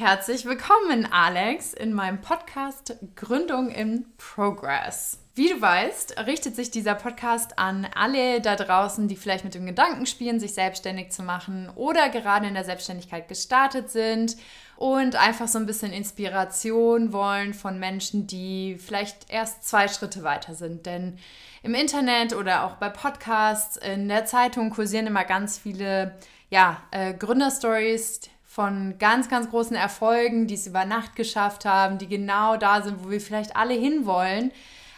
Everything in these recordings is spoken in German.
Herzlich willkommen, Alex, in meinem Podcast Gründung in Progress. Wie du weißt, richtet sich dieser Podcast an alle da draußen, die vielleicht mit dem Gedanken spielen, sich selbstständig zu machen oder gerade in der Selbstständigkeit gestartet sind und einfach so ein bisschen Inspiration wollen von Menschen, die vielleicht erst zwei Schritte weiter sind. Denn im Internet oder auch bei Podcasts, in der Zeitung kursieren immer ganz viele ja, äh, Gründerstories von ganz, ganz großen Erfolgen, die es über Nacht geschafft haben, die genau da sind, wo wir vielleicht alle hinwollen.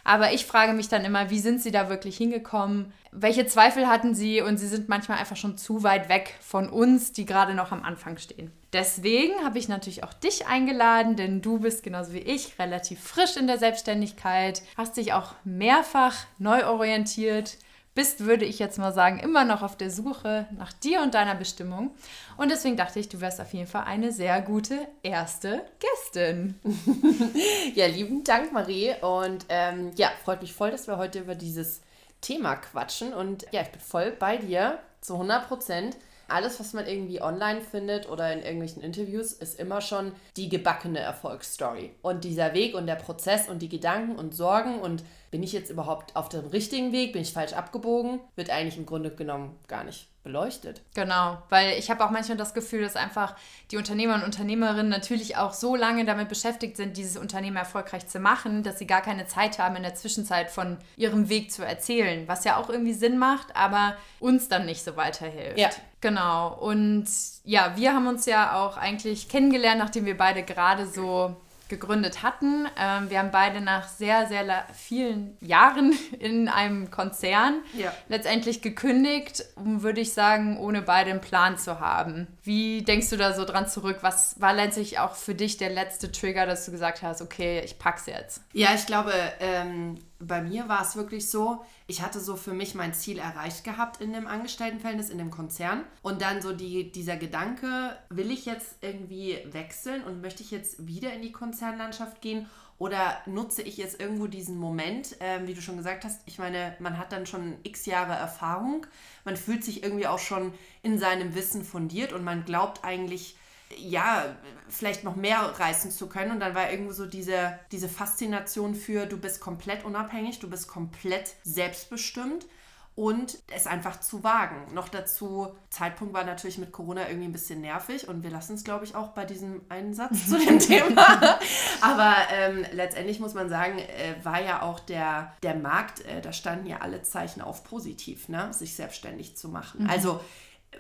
Aber ich frage mich dann immer, wie sind sie da wirklich hingekommen? Welche Zweifel hatten sie? Und sie sind manchmal einfach schon zu weit weg von uns, die gerade noch am Anfang stehen. Deswegen habe ich natürlich auch dich eingeladen, denn du bist genauso wie ich relativ frisch in der Selbstständigkeit, hast dich auch mehrfach neu orientiert, bist, würde ich jetzt mal sagen, immer noch auf der Suche nach dir und deiner Bestimmung. Und deswegen dachte ich, du wärst auf jeden Fall eine sehr gute erste Gästin. ja, lieben Dank, Marie. Und ähm, ja, freut mich voll, dass wir heute über dieses Thema quatschen. Und ja, ich bin voll bei dir zu 100 Prozent alles, was man irgendwie online findet oder in irgendwelchen Interviews, ist immer schon die gebackene Erfolgsstory. Und dieser Weg und der Prozess und die Gedanken und Sorgen und bin ich jetzt überhaupt auf dem richtigen Weg, bin ich falsch abgebogen, wird eigentlich im Grunde genommen gar nicht beleuchtet. Genau, weil ich habe auch manchmal das Gefühl, dass einfach die Unternehmer und Unternehmerinnen natürlich auch so lange damit beschäftigt sind, dieses Unternehmen erfolgreich zu machen, dass sie gar keine Zeit haben, in der Zwischenzeit von ihrem Weg zu erzählen, was ja auch irgendwie Sinn macht, aber uns dann nicht so weiterhilft. Ja. Genau. Und ja, wir haben uns ja auch eigentlich kennengelernt, nachdem wir beide gerade so gegründet hatten. Ähm, wir haben beide nach sehr, sehr vielen Jahren in einem Konzern ja. letztendlich gekündigt, um, würde ich sagen, ohne beide einen Plan zu haben. Wie denkst du da so dran zurück? Was war letztlich auch für dich der letzte Trigger, dass du gesagt hast, okay, ich pack's jetzt? Ja, ich glaube, ähm, bei mir war es wirklich so, ich hatte so für mich mein Ziel erreicht gehabt in dem Angestelltenverhältnis, in dem Konzern. Und dann so die, dieser Gedanke, will ich jetzt irgendwie wechseln und möchte ich jetzt wieder in die Konzernlandschaft gehen? Oder nutze ich jetzt irgendwo diesen Moment, äh, wie du schon gesagt hast, ich meine, man hat dann schon x Jahre Erfahrung, man fühlt sich irgendwie auch schon in seinem Wissen fundiert und man glaubt eigentlich, ja, vielleicht noch mehr reißen zu können. Und dann war irgendwo so diese, diese Faszination für, du bist komplett unabhängig, du bist komplett selbstbestimmt und es einfach zu wagen. Noch dazu, Zeitpunkt war natürlich mit Corona irgendwie ein bisschen nervig und wir lassen es, glaube ich, auch bei diesem einen Satz zu dem Thema. Aber ähm, letztendlich muss man sagen, äh, war ja auch der, der Markt, äh, da standen ja alle Zeichen auf positiv, ne? sich selbstständig zu machen. Mhm. Also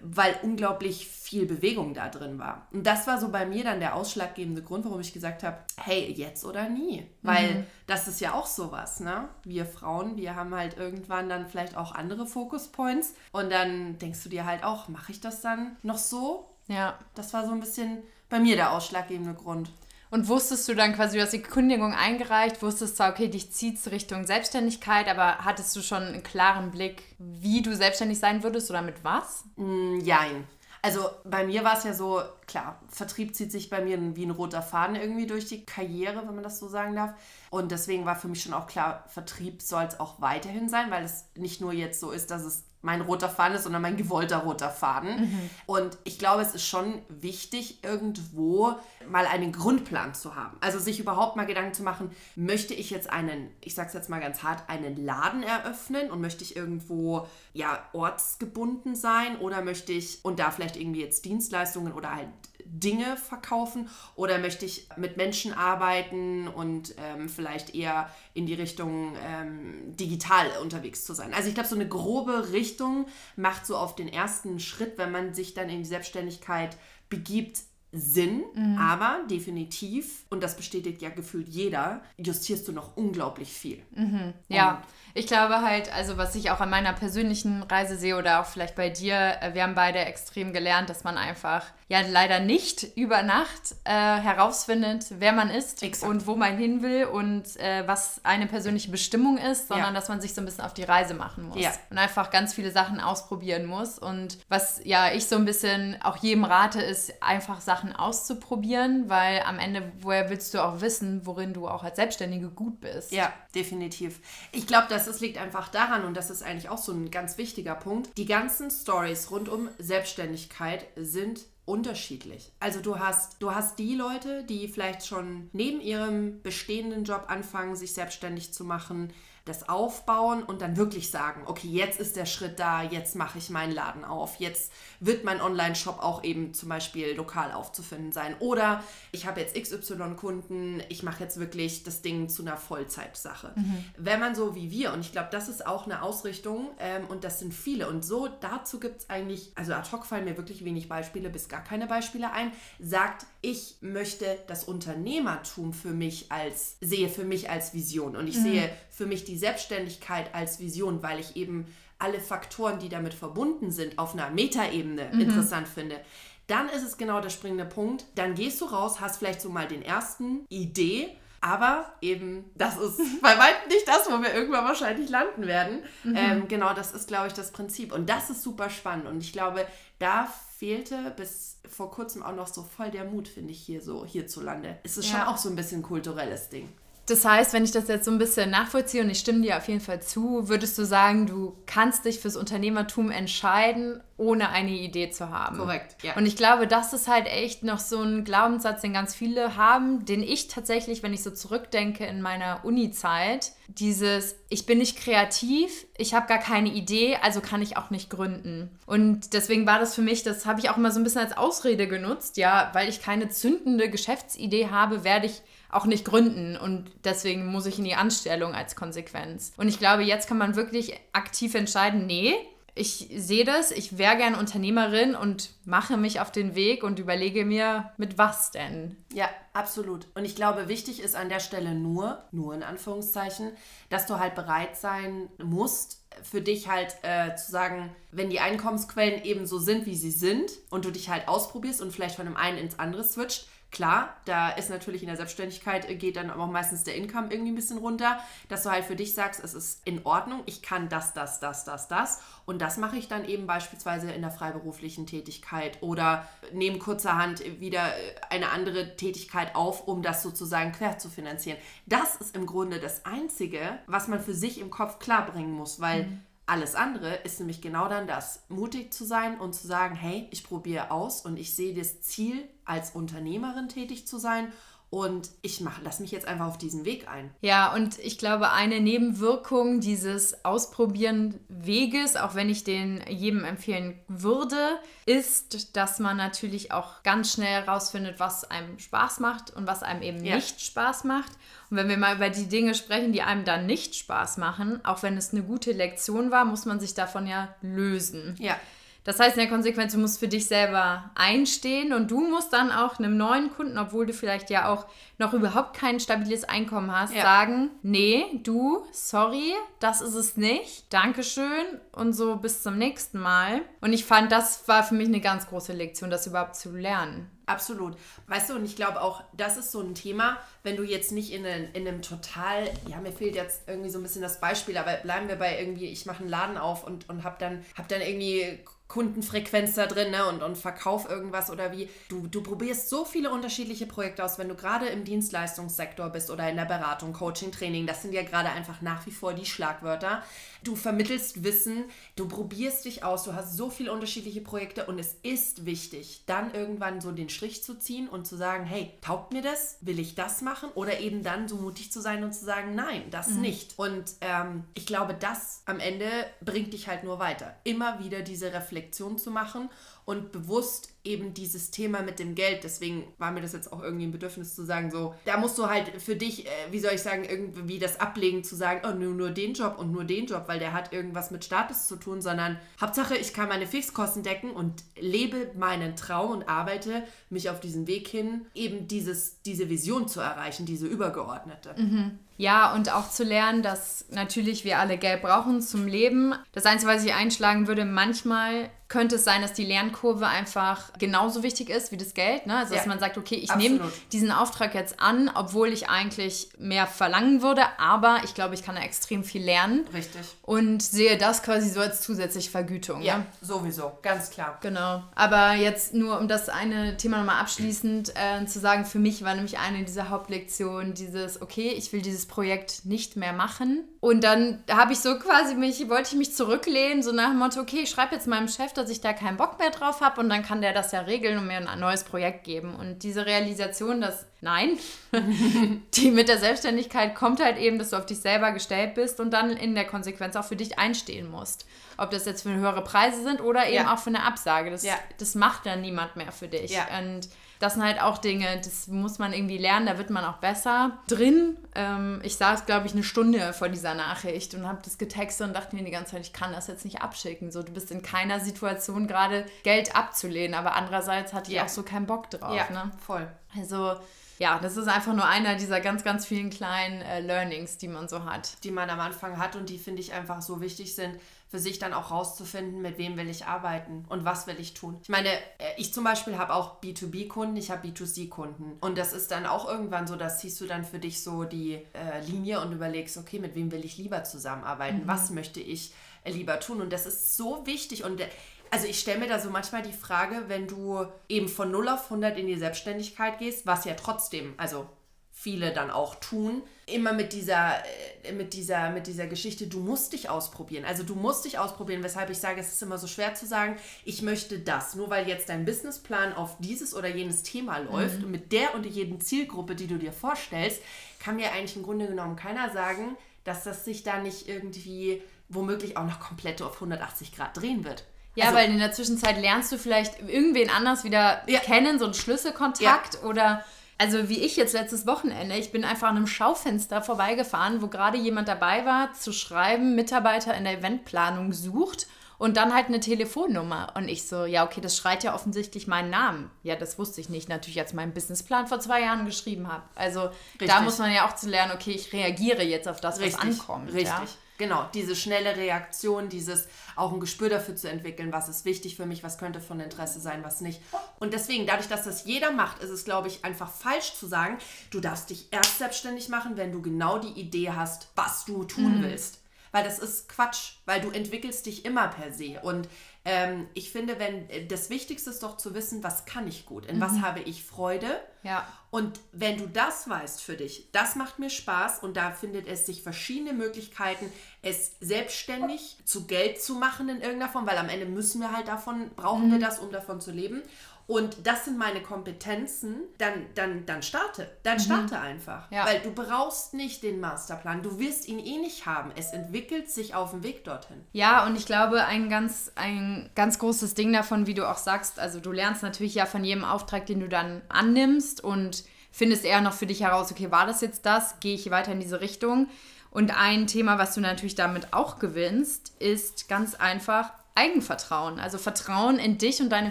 weil unglaublich viel Bewegung da drin war. Und das war so bei mir dann der ausschlaggebende Grund, warum ich gesagt habe, hey, jetzt oder nie. Weil mhm. das ist ja auch sowas, ne? Wir Frauen, wir haben halt irgendwann dann vielleicht auch andere Focus-Points und dann denkst du dir halt auch, mache ich das dann noch so? Ja. Das war so ein bisschen bei mir der ausschlaggebende Grund. Und wusstest du dann quasi, du hast die Kündigung eingereicht, wusstest du, okay, dich zieht es Richtung Selbstständigkeit, aber hattest du schon einen klaren Blick, wie du selbstständig sein würdest oder mit was? Mm, jein. Also bei mir war es ja so, klar, Vertrieb zieht sich bei mir wie ein roter Faden irgendwie durch die Karriere, wenn man das so sagen darf. Und deswegen war für mich schon auch klar, Vertrieb soll es auch weiterhin sein, weil es nicht nur jetzt so ist, dass es mein roter Faden ist, sondern mein gewollter roter Faden. Mhm. Und ich glaube, es ist schon wichtig, irgendwo mal einen Grundplan zu haben. Also sich überhaupt mal Gedanken zu machen, möchte ich jetzt einen, ich sag's jetzt mal ganz hart, einen Laden eröffnen und möchte ich irgendwo ja ortsgebunden sein oder möchte ich und da vielleicht irgendwie jetzt Dienstleistungen oder halt Dinge verkaufen oder möchte ich mit Menschen arbeiten und ähm, vielleicht eher in die Richtung ähm, digital unterwegs zu sein. Also ich glaube, so eine grobe Richtung macht so auf den ersten Schritt, wenn man sich dann in die Selbstständigkeit begibt, Sinn, mhm. aber definitiv, und das bestätigt ja gefühlt jeder, justierst du noch unglaublich viel. Mhm. Ja, ich glaube halt, also was ich auch an meiner persönlichen Reise sehe oder auch vielleicht bei dir, äh, wir haben beide extrem gelernt, dass man einfach ja leider nicht über Nacht äh, herausfindet, wer man ist Exakt. und wo man hin will und äh, was eine persönliche Bestimmung ist, sondern ja. dass man sich so ein bisschen auf die Reise machen muss ja. und einfach ganz viele Sachen ausprobieren muss. Und was ja ich so ein bisschen auch jedem rate, ist einfach Sachen auszuprobieren, weil am Ende, woher willst du auch wissen, worin du auch als Selbstständige gut bist? Ja, definitiv. Ich glaube, dass es liegt einfach daran, und das ist eigentlich auch so ein ganz wichtiger Punkt, die ganzen Stories rund um Selbstständigkeit sind unterschiedlich. Also du hast, du hast die Leute, die vielleicht schon neben ihrem bestehenden Job anfangen, sich selbstständig zu machen, das aufbauen und dann wirklich sagen, okay, jetzt ist der Schritt da, jetzt mache ich meinen Laden auf, jetzt wird mein Online-Shop auch eben zum Beispiel lokal aufzufinden sein. Oder ich habe jetzt XY-Kunden, ich mache jetzt wirklich das Ding zu einer Vollzeitsache. Mhm. Wenn man so wie wir, und ich glaube, das ist auch eine Ausrichtung ähm, und das sind viele. Und so dazu gibt es eigentlich, also ad hoc fallen mir wirklich wenig Beispiele, bis gar keine Beispiele ein, sagt, ich möchte das Unternehmertum für mich als, sehe für mich als Vision und ich mhm. sehe für mich die Selbstständigkeit als Vision, weil ich eben alle Faktoren, die damit verbunden sind, auf einer Metaebene mhm. interessant finde. Dann ist es genau der springende Punkt. Dann gehst du raus, hast vielleicht so mal den ersten Idee, aber eben, das ist bei weitem nicht das, wo wir irgendwann wahrscheinlich landen werden. Mhm. Ähm, genau, das ist, glaube ich, das Prinzip. Und das ist super spannend. Und ich glaube, da fehlte bis vor kurzem auch noch so voll der Mut, finde ich, hier so hierzulande. Es ist ja. schon auch so ein bisschen kulturelles Ding. Das heißt, wenn ich das jetzt so ein bisschen nachvollziehe und ich stimme dir auf jeden Fall zu, würdest du sagen, du kannst dich fürs Unternehmertum entscheiden, ohne eine Idee zu haben. Korrekt, ja. Und ich glaube, das ist halt echt noch so ein Glaubenssatz, den ganz viele haben, den ich tatsächlich, wenn ich so zurückdenke in meiner Uni-Zeit, dieses, ich bin nicht kreativ, ich habe gar keine Idee, also kann ich auch nicht gründen. Und deswegen war das für mich, das habe ich auch immer so ein bisschen als Ausrede genutzt, ja, weil ich keine zündende Geschäftsidee habe, werde ich auch nicht gründen und deswegen muss ich in die Anstellung als Konsequenz. Und ich glaube, jetzt kann man wirklich aktiv entscheiden, nee, ich sehe das, ich wäre gern Unternehmerin und mache mich auf den Weg und überlege mir, mit was denn. Ja, absolut. Und ich glaube, wichtig ist an der Stelle nur, nur in Anführungszeichen, dass du halt bereit sein musst, für dich halt äh, zu sagen, wenn die Einkommensquellen eben so sind, wie sie sind und du dich halt ausprobierst und vielleicht von dem einen ins andere switcht, Klar, da ist natürlich in der Selbstständigkeit äh, geht dann aber auch meistens der Income irgendwie ein bisschen runter, dass du halt für dich sagst, es ist in Ordnung, ich kann das, das, das, das, das und das mache ich dann eben beispielsweise in der freiberuflichen Tätigkeit oder nehme kurzerhand wieder äh, eine andere Tätigkeit auf, um das sozusagen quer zu finanzieren. Das ist im Grunde das Einzige, was man für sich im Kopf klarbringen muss, weil mhm alles andere ist nämlich genau dann das, mutig zu sein und zu sagen, hey, ich probiere aus und ich sehe das Ziel, als Unternehmerin tätig zu sein und ich mach, lass mich jetzt einfach auf diesen Weg ein. Ja, und ich glaube, eine Nebenwirkung dieses Ausprobieren Weges, auch wenn ich den jedem empfehlen würde, ist, dass man natürlich auch ganz schnell herausfindet, was einem Spaß macht und was einem eben ja. nicht Spaß macht. Und wenn wir mal über die Dinge sprechen, die einem dann nicht Spaß machen, auch wenn es eine gute Lektion war, muss man sich davon ja lösen. Ja. Das heißt in der Konsequenz, du musst für dich selber einstehen und du musst dann auch einem neuen Kunden, obwohl du vielleicht ja auch noch überhaupt kein stabiles Einkommen hast, ja. sagen, nee, du, sorry, das ist es nicht. Dankeschön und so bis zum nächsten Mal. Und ich fand, das war für mich eine ganz große Lektion, das überhaupt zu lernen. Absolut. Weißt du, und ich glaube auch, das ist so ein Thema, wenn du jetzt nicht in, einen, in einem total, ja, mir fehlt jetzt irgendwie so ein bisschen das Beispiel, aber bleiben wir bei irgendwie, ich mache einen Laden auf und, und habe dann, hab dann irgendwie Kundenfrequenz da drin ne, und, und verkauf irgendwas oder wie. Du, du probierst so viele unterschiedliche Projekte aus, wenn du gerade im Dienstleistungssektor bist oder in der Beratung, Coaching, Training. Das sind ja gerade einfach nach wie vor die Schlagwörter. Du vermittelst Wissen, du probierst dich aus, du hast so viele unterschiedliche Projekte und es ist wichtig, dann irgendwann so den Strich zu ziehen und zu sagen, hey, taugt mir das? Will ich das machen? Oder eben dann so mutig zu sein und zu sagen, nein, das mhm. nicht. Und ähm, ich glaube, das am Ende bringt dich halt nur weiter. Immer wieder diese Reflexion zu machen und bewusst eben dieses Thema mit dem Geld, deswegen war mir das jetzt auch irgendwie ein Bedürfnis zu sagen, so, da musst du halt für dich, äh, wie soll ich sagen, irgendwie das ablegen, zu sagen, oh, nur, nur den Job und nur den Job, weil der hat irgendwas mit Status zu tun, sondern Hauptsache, ich kann meine Fixkosten decken und lebe meinen Traum und arbeite mich auf diesen Weg hin, eben dieses, diese Vision zu erreichen, diese übergeordnete. Mhm. Ja, und auch zu lernen, dass natürlich wir alle Geld brauchen zum Leben. Das Einzige, was ich einschlagen würde, manchmal könnte es sein, dass die Lernkurve einfach genauso wichtig ist wie das Geld. Ne? Also, dass ja, man sagt, okay, ich nehme diesen Auftrag jetzt an, obwohl ich eigentlich mehr verlangen würde, aber ich glaube, ich kann da extrem viel lernen. Richtig. Und sehe das quasi so als zusätzliche Vergütung. Ja, ne? sowieso, ganz klar. Genau. Aber jetzt nur, um das eine Thema nochmal abschließend äh, zu sagen, für mich war nämlich eine dieser Hauptlektionen dieses, okay, ich will dieses Projekt nicht mehr machen. Und dann habe ich so quasi mich, wollte ich mich zurücklehnen, so nach dem Motto, okay, ich schreibe jetzt meinem Chef, dass dass ich da keinen Bock mehr drauf habe und dann kann der das ja regeln und mir ein neues Projekt geben. Und diese Realisation, dass nein, die mit der Selbstständigkeit kommt halt eben, dass du auf dich selber gestellt bist und dann in der Konsequenz auch für dich einstehen musst. Ob das jetzt für höhere Preise sind oder eben ja. auch für eine Absage. Das, ja. das macht dann niemand mehr für dich. Ja. Und das sind halt auch Dinge, das muss man irgendwie lernen, da wird man auch besser drin. Ähm, ich saß, glaube ich, eine Stunde vor dieser Nachricht und habe das getextet und dachte mir die ganze Zeit, ich kann das jetzt nicht abschicken. So, du bist in keiner Situation gerade Geld abzulehnen, aber andererseits hatte ich ja. auch so keinen Bock drauf. Ja, ne? voll. Also ja, das ist einfach nur einer dieser ganz, ganz vielen kleinen äh, Learnings, die man so hat. Die man am Anfang hat und die, finde ich, einfach so wichtig sind, für sich dann auch rauszufinden, mit wem will ich arbeiten und was will ich tun. Ich meine, äh, ich zum Beispiel habe auch B2B-Kunden, ich habe B2C-Kunden. Und das ist dann auch irgendwann so, dass ziehst du dann für dich so die äh, Linie und überlegst, okay, mit wem will ich lieber zusammenarbeiten? Mhm. Was möchte ich äh, lieber tun? Und das ist so wichtig. Und äh, also ich stelle mir da so manchmal die Frage, wenn du eben von 0 auf 100 in die Selbstständigkeit gehst, was ja trotzdem, also viele dann auch tun, immer mit dieser, äh, mit dieser, mit dieser Geschichte, du musst dich ausprobieren. Also du musst dich ausprobieren, weshalb ich sage, es ist immer so schwer zu sagen, ich möchte das. Nur weil jetzt dein Businessplan auf dieses oder jenes Thema läuft mhm. und mit der und jeden Zielgruppe, die du dir vorstellst, kann mir eigentlich im Grunde genommen keiner sagen, dass das sich da nicht irgendwie womöglich auch noch komplett auf 180 Grad drehen wird. Ja, also, weil in der Zwischenzeit lernst du vielleicht irgendwen anders wieder ja. kennen, so einen Schlüsselkontakt ja. oder also wie ich jetzt letztes Wochenende, ich bin einfach an einem Schaufenster vorbeigefahren, wo gerade jemand dabei war zu schreiben, Mitarbeiter in der Eventplanung sucht und dann halt eine Telefonnummer. Und ich so, ja, okay, das schreit ja offensichtlich meinen Namen. Ja, das wusste ich nicht. Natürlich, als ich meinen Businessplan vor zwei Jahren geschrieben habe. Also Richtig. da muss man ja auch zu lernen, okay, ich reagiere jetzt auf das, Richtig. was ankommt. Richtig. Ja? Genau, diese schnelle Reaktion, dieses auch ein Gespür dafür zu entwickeln, was ist wichtig für mich, was könnte von Interesse sein, was nicht. Und deswegen, dadurch, dass das jeder macht, ist es, glaube ich, einfach falsch zu sagen, du darfst dich erst selbstständig machen, wenn du genau die Idee hast, was du tun mhm. willst. Weil das ist Quatsch, weil du entwickelst dich immer per se. Und ähm, ich finde, wenn äh, das Wichtigste ist doch zu wissen, was kann ich gut, in mhm. was habe ich Freude. Ja. Und wenn du das weißt für dich, das macht mir Spaß und da findet es sich verschiedene Möglichkeiten, es selbstständig zu Geld zu machen in irgendeiner Form, weil am Ende müssen wir halt davon, brauchen mhm. wir das, um davon zu leben und das sind meine Kompetenzen, dann, dann, dann starte. Dann mhm. starte mhm. einfach. Ja. Weil du brauchst nicht den Masterplan. Du wirst ihn eh nicht haben. Es entwickelt sich auf dem Weg dorthin. Ja, und ich glaube, ein ganz, ein ganz großes Ding davon, wie du auch sagst, also du lernst natürlich ja von jedem Auftrag, den du dann annimmst und findest eher noch für dich heraus, okay, war das jetzt das? Gehe ich weiter in diese Richtung? Und ein Thema, was du natürlich damit auch gewinnst, ist ganz einfach Eigenvertrauen, also Vertrauen in dich und deine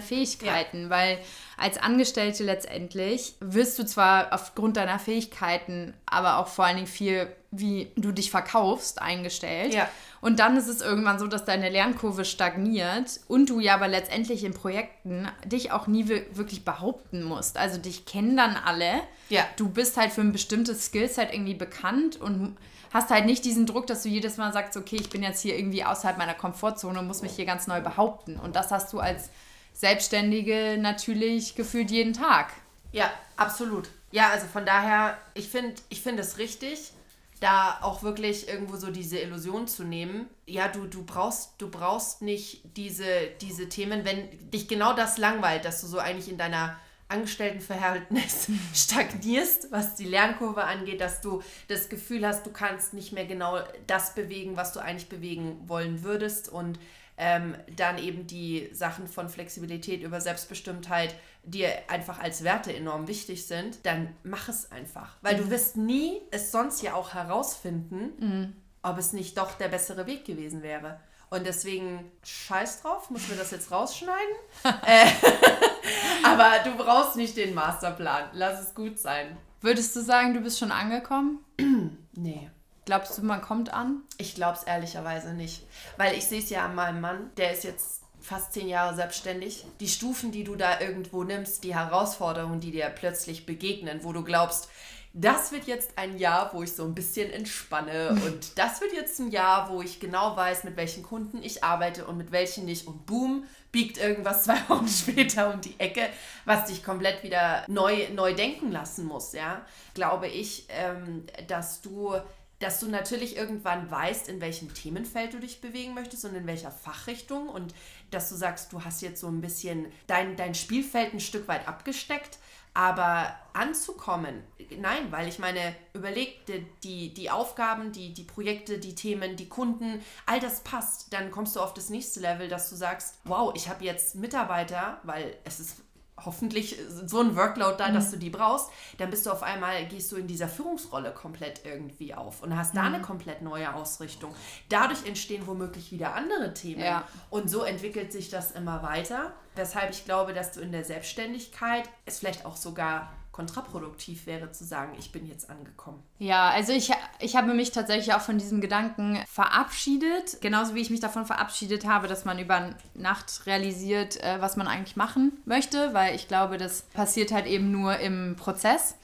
Fähigkeiten, ja. weil als Angestellte letztendlich wirst du zwar aufgrund deiner Fähigkeiten, aber auch vor allen Dingen viel, wie du dich verkaufst, eingestellt. Ja. Und dann ist es irgendwann so, dass deine Lernkurve stagniert und du ja aber letztendlich in Projekten dich auch nie wirklich behaupten musst. Also dich kennen dann alle. Ja. Du bist halt für ein bestimmtes Skillset irgendwie bekannt und hast halt nicht diesen Druck, dass du jedes Mal sagst, okay, ich bin jetzt hier irgendwie außerhalb meiner Komfortzone und muss mich hier ganz neu behaupten. Und das hast du als Selbstständige natürlich gefühlt jeden Tag. Ja, absolut. Ja, also von daher, ich finde ich find es richtig, da auch wirklich irgendwo so diese Illusion zu nehmen. Ja, du, du, brauchst, du brauchst nicht diese, diese Themen, wenn dich genau das langweilt, dass du so eigentlich in deiner Angestelltenverhältnis stagnierst, was die Lernkurve angeht, dass du das Gefühl hast, du kannst nicht mehr genau das bewegen, was du eigentlich bewegen wollen würdest und ähm, dann eben die Sachen von Flexibilität über Selbstbestimmtheit dir einfach als Werte enorm wichtig sind, dann mach es einfach. Weil mhm. du wirst nie es sonst ja auch herausfinden, mhm. ob es nicht doch der bessere Weg gewesen wäre. Und deswegen scheiß drauf, muss mir das jetzt rausschneiden. Äh, aber du brauchst nicht den Masterplan. Lass es gut sein. Würdest du sagen, du bist schon angekommen? nee. Glaubst du, man kommt an? Ich glaube es ehrlicherweise nicht. Weil ich sehe es ja an meinem Mann, der ist jetzt fast zehn Jahre selbstständig. Die Stufen, die du da irgendwo nimmst, die Herausforderungen, die dir plötzlich begegnen, wo du glaubst, das wird jetzt ein Jahr, wo ich so ein bisschen entspanne und das wird jetzt ein Jahr, wo ich genau weiß, mit welchen Kunden ich arbeite und mit welchen nicht. Und boom, biegt irgendwas zwei Wochen später um die Ecke, was dich komplett wieder neu, neu denken lassen muss, ja, glaube ich, ähm, dass du dass du natürlich irgendwann weißt, in welchem Themenfeld du dich bewegen möchtest und in welcher Fachrichtung und dass du sagst, du hast jetzt so ein bisschen dein, dein Spielfeld ein Stück weit abgesteckt aber anzukommen, nein, weil ich meine, überleg die, die Aufgaben, die, die Projekte, die Themen, die Kunden, all das passt. Dann kommst du auf das nächste Level, dass du sagst, wow, ich habe jetzt Mitarbeiter, weil es ist hoffentlich so ein Workload da, mhm. dass du die brauchst, dann bist du auf einmal, gehst du in dieser Führungsrolle komplett irgendwie auf und hast mhm. da eine komplett neue Ausrichtung. Dadurch entstehen womöglich wieder andere Themen. Ja. Und so entwickelt sich das immer weiter. Weshalb ich glaube, dass du in der Selbstständigkeit es vielleicht auch sogar kontraproduktiv wäre zu sagen, ich bin jetzt angekommen. Ja, also ich, ich habe mich tatsächlich auch von diesem Gedanken verabschiedet, genauso wie ich mich davon verabschiedet habe, dass man über Nacht realisiert, äh, was man eigentlich machen möchte, weil ich glaube, das passiert halt eben nur im Prozess.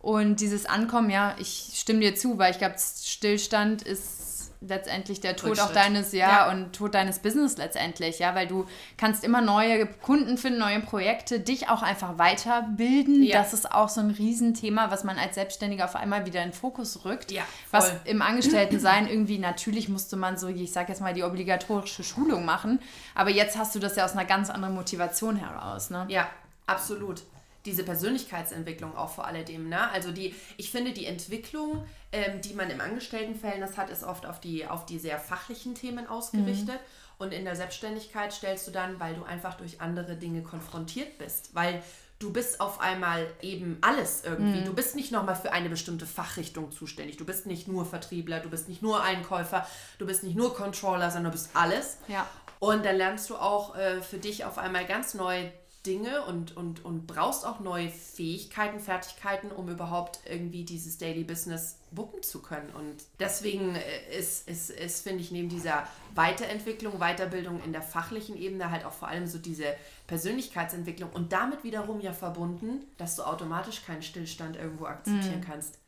Und dieses Ankommen, ja, ich stimme dir zu, weil ich glaube, Stillstand ist letztendlich der Tod auch deines, ja, ja, und Tod deines Business letztendlich, ja, weil du kannst immer neue Kunden finden, neue Projekte, dich auch einfach weiterbilden. Ja. Das ist auch so ein Riesenthema, was man als Selbstständiger auf einmal wieder in den Fokus rückt. Ja. Was im Angestelltensein irgendwie, natürlich musste man so, ich sag jetzt mal, die obligatorische Schulung machen, aber jetzt hast du das ja aus einer ganz anderen Motivation heraus, ne? Ja, absolut diese Persönlichkeitsentwicklung auch vor alledem. Ne? Also die, ich finde, die Entwicklung, ähm, die man im Angestelltenverhältnis hat, ist oft auf die, auf die sehr fachlichen Themen ausgerichtet. Mhm. Und in der Selbstständigkeit stellst du dann, weil du einfach durch andere Dinge konfrontiert bist. Weil du bist auf einmal eben alles irgendwie. Mhm. Du bist nicht nochmal für eine bestimmte Fachrichtung zuständig. Du bist nicht nur Vertriebler, du bist nicht nur Einkäufer, du bist nicht nur Controller, sondern du bist alles. Ja. Und dann lernst du auch äh, für dich auf einmal ganz neu Dinge und, und, und brauchst auch neue Fähigkeiten, Fertigkeiten, um überhaupt irgendwie dieses Daily Business wuppen zu können. Und deswegen äh, ist, ist, ist finde ich, neben dieser Weiterentwicklung, Weiterbildung in der fachlichen Ebene halt auch vor allem so diese Persönlichkeitsentwicklung und damit wiederum ja verbunden, dass du automatisch keinen Stillstand irgendwo akzeptieren mhm. kannst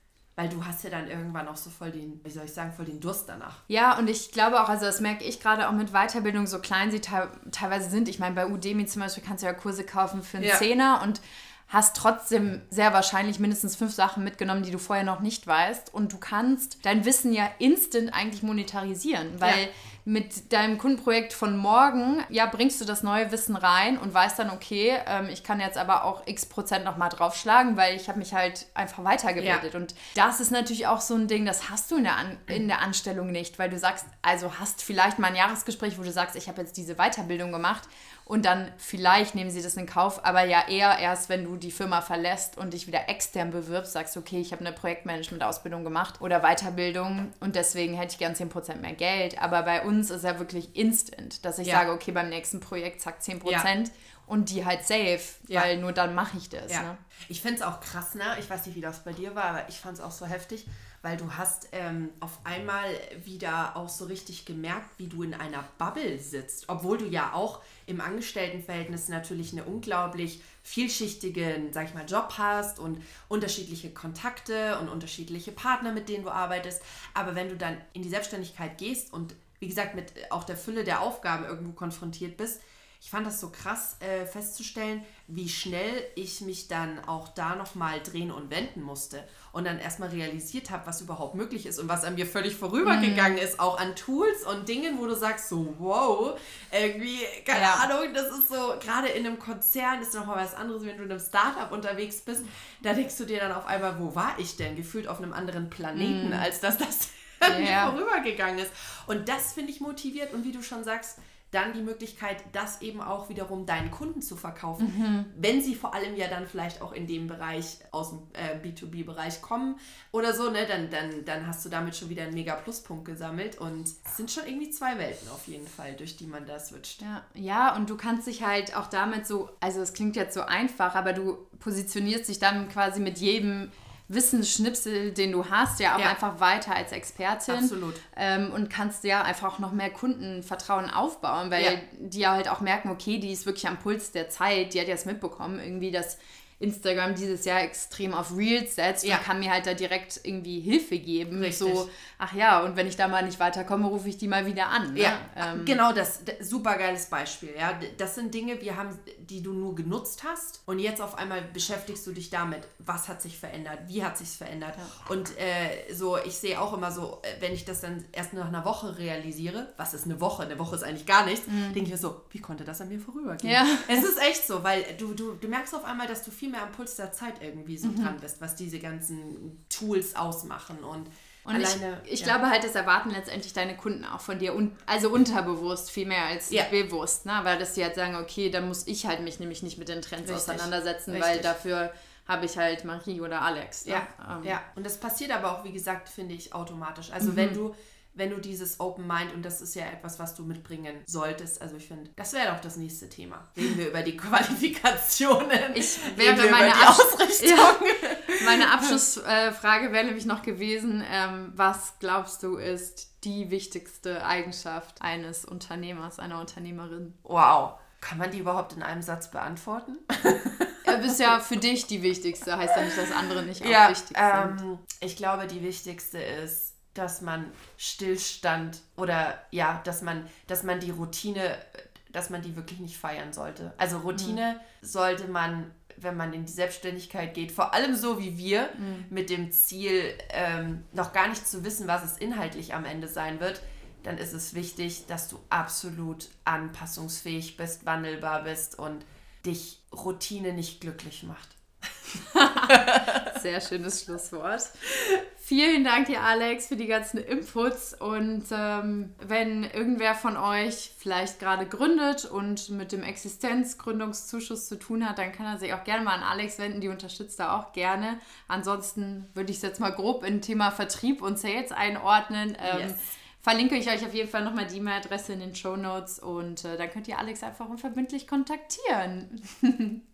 weil du hast ja dann irgendwann auch so voll den, wie soll ich sagen, voll den Durst danach. Ja, und ich glaube auch, also das merke ich gerade auch mit Weiterbildung, so klein sie te teilweise sind. Ich meine, bei Udemy zum Beispiel kannst du ja Kurse kaufen für einen ja. Zehner und hast trotzdem sehr wahrscheinlich mindestens fünf Sachen mitgenommen, die du vorher noch nicht weißt. Und du kannst dein Wissen ja instant eigentlich monetarisieren, weil ja mit deinem Kundenprojekt von morgen, ja, bringst du das neue Wissen rein und weißt dann, okay, ähm, ich kann jetzt aber auch x Prozent nochmal draufschlagen, weil ich habe mich halt einfach weitergebildet. Ja. Und das ist natürlich auch so ein Ding, das hast du in der, An in der Anstellung nicht, weil du sagst, also hast vielleicht mal ein Jahresgespräch, wo du sagst, ich habe jetzt diese Weiterbildung gemacht und dann vielleicht nehmen sie das in Kauf, aber ja eher erst, wenn du die Firma verlässt und dich wieder extern bewirbst, sagst, okay, ich habe eine Projektmanagement-Ausbildung gemacht oder Weiterbildung und deswegen hätte ich gern 10% mehr Geld. Aber bei uns ist ja wirklich instant, dass ich ja. sage, okay, beim nächsten Projekt zack 10% ja. und die halt safe, ja. weil nur dann mache ich das. Ne? Ich finde es auch krass, ne? Ich weiß nicht, wie das bei dir war, aber ich fand es auch so heftig weil du hast ähm, auf einmal wieder auch so richtig gemerkt, wie du in einer Bubble sitzt, obwohl du ja auch im Angestelltenverhältnis natürlich eine unglaublich vielschichtige, sag ich mal, Job hast und unterschiedliche Kontakte und unterschiedliche Partner, mit denen du arbeitest. Aber wenn du dann in die Selbstständigkeit gehst und wie gesagt mit auch der Fülle der Aufgaben irgendwo konfrontiert bist, ich fand das so krass äh, festzustellen, wie schnell ich mich dann auch da nochmal drehen und wenden musste und dann erstmal realisiert habe, was überhaupt möglich ist und was an mir völlig vorübergegangen mhm. ist, auch an Tools und Dingen, wo du sagst, so wow, irgendwie, keine ja. Ahnung, das ist so, gerade in einem Konzern ist nochmal was anderes, wenn du in einem Startup unterwegs bist, da denkst du dir dann auf einmal, wo war ich denn? Gefühlt auf einem anderen Planeten, mhm. als dass das an ja. mir vorübergegangen ist. Und das finde ich motiviert und wie du schon sagst, dann die Möglichkeit, das eben auch wiederum deinen Kunden zu verkaufen, mhm. wenn sie vor allem ja dann vielleicht auch in dem Bereich aus dem äh, B2B-Bereich kommen oder so, ne, dann, dann, dann hast du damit schon wieder einen mega Pluspunkt gesammelt und es sind schon irgendwie zwei Welten auf jeden Fall, durch die man da switcht. Ja, ja, und du kannst dich halt auch damit so, also es klingt jetzt so einfach, aber du positionierst dich dann quasi mit jedem Wissensschnipsel, den du hast, ja auch ja. einfach weiter als Expertin. Absolut. Ähm, und kannst ja einfach auch noch mehr Kundenvertrauen aufbauen, weil ja. die ja halt auch merken, okay, die ist wirklich am Puls der Zeit, die hat jetzt mitbekommen, irgendwie, dass Instagram dieses Jahr extrem auf Reels setzt ja. und kann mir halt da direkt irgendwie Hilfe geben. Richtig. So, ach ja, und wenn ich da mal nicht weiterkomme, rufe ich die mal wieder an. Ne? Ja, ähm, genau, das, super geiles Beispiel. Ja, das sind Dinge, wir haben, die du nur genutzt hast und jetzt auf einmal beschäftigst du dich damit. Was hat sich verändert? Wie hat sich verändert? Ja. Und äh, so, ich sehe auch immer so, äh, wenn ich das dann erst nach einer Woche realisiere, was ist eine Woche? Eine Woche ist eigentlich gar nichts. Mhm. Denke ich mir so, wie konnte das an mir vorübergehen? Ja. Es ist echt so, weil du, du, du merkst auf einmal, dass du viel mehr am Puls der Zeit irgendwie so mhm. dran bist, was diese ganzen Tools ausmachen und und Alleine, ich, ich ja. glaube halt, das erwarten letztendlich deine Kunden auch von dir, un, also unterbewusst viel mehr als ja. bewusst, ne? weil dass sie halt sagen, okay, dann muss ich halt mich nämlich nicht mit den Trends Richtig. auseinandersetzen, Richtig. weil dafür habe ich halt Marie oder Alex. Ne? Ja, ähm. ja. Und das passiert aber auch, wie gesagt, finde ich, automatisch. Also mhm. wenn du wenn du dieses Open Mind, und das ist ja etwas, was du mitbringen solltest, also ich finde, das wäre doch das nächste Thema. Reden wir über die Qualifikationen. Ich wäre meine, Abs ja, meine Abschlussfrage wäre nämlich noch gewesen, ähm, was glaubst du ist die wichtigste Eigenschaft eines Unternehmers, einer Unternehmerin? Wow. Kann man die überhaupt in einem Satz beantworten? Du bist ja für dich die wichtigste, heißt ja nicht, dass andere nicht auch ja, wichtig sind. Ähm, ich glaube, die wichtigste ist, dass man Stillstand oder ja, dass man, dass man die Routine, dass man die wirklich nicht feiern sollte. Also Routine mhm. sollte man, wenn man in die Selbstständigkeit geht, vor allem so wie wir, mhm. mit dem Ziel, ähm, noch gar nicht zu wissen, was es inhaltlich am Ende sein wird, dann ist es wichtig, dass du absolut anpassungsfähig bist, wandelbar bist und dich Routine nicht glücklich macht. Sehr schönes Schlusswort. Vielen Dank dir, Alex, für die ganzen Inputs. Und ähm, wenn irgendwer von euch vielleicht gerade gründet und mit dem Existenzgründungszuschuss zu tun hat, dann kann er sich auch gerne mal an Alex wenden. Die unterstützt er auch gerne. Ansonsten würde ich es jetzt mal grob in Thema Vertrieb und Sales einordnen. Ähm, yes. Verlinke ich euch auf jeden Fall nochmal die E-Mail-Adresse in den Show Notes und äh, dann könnt ihr Alex einfach unverbindlich kontaktieren.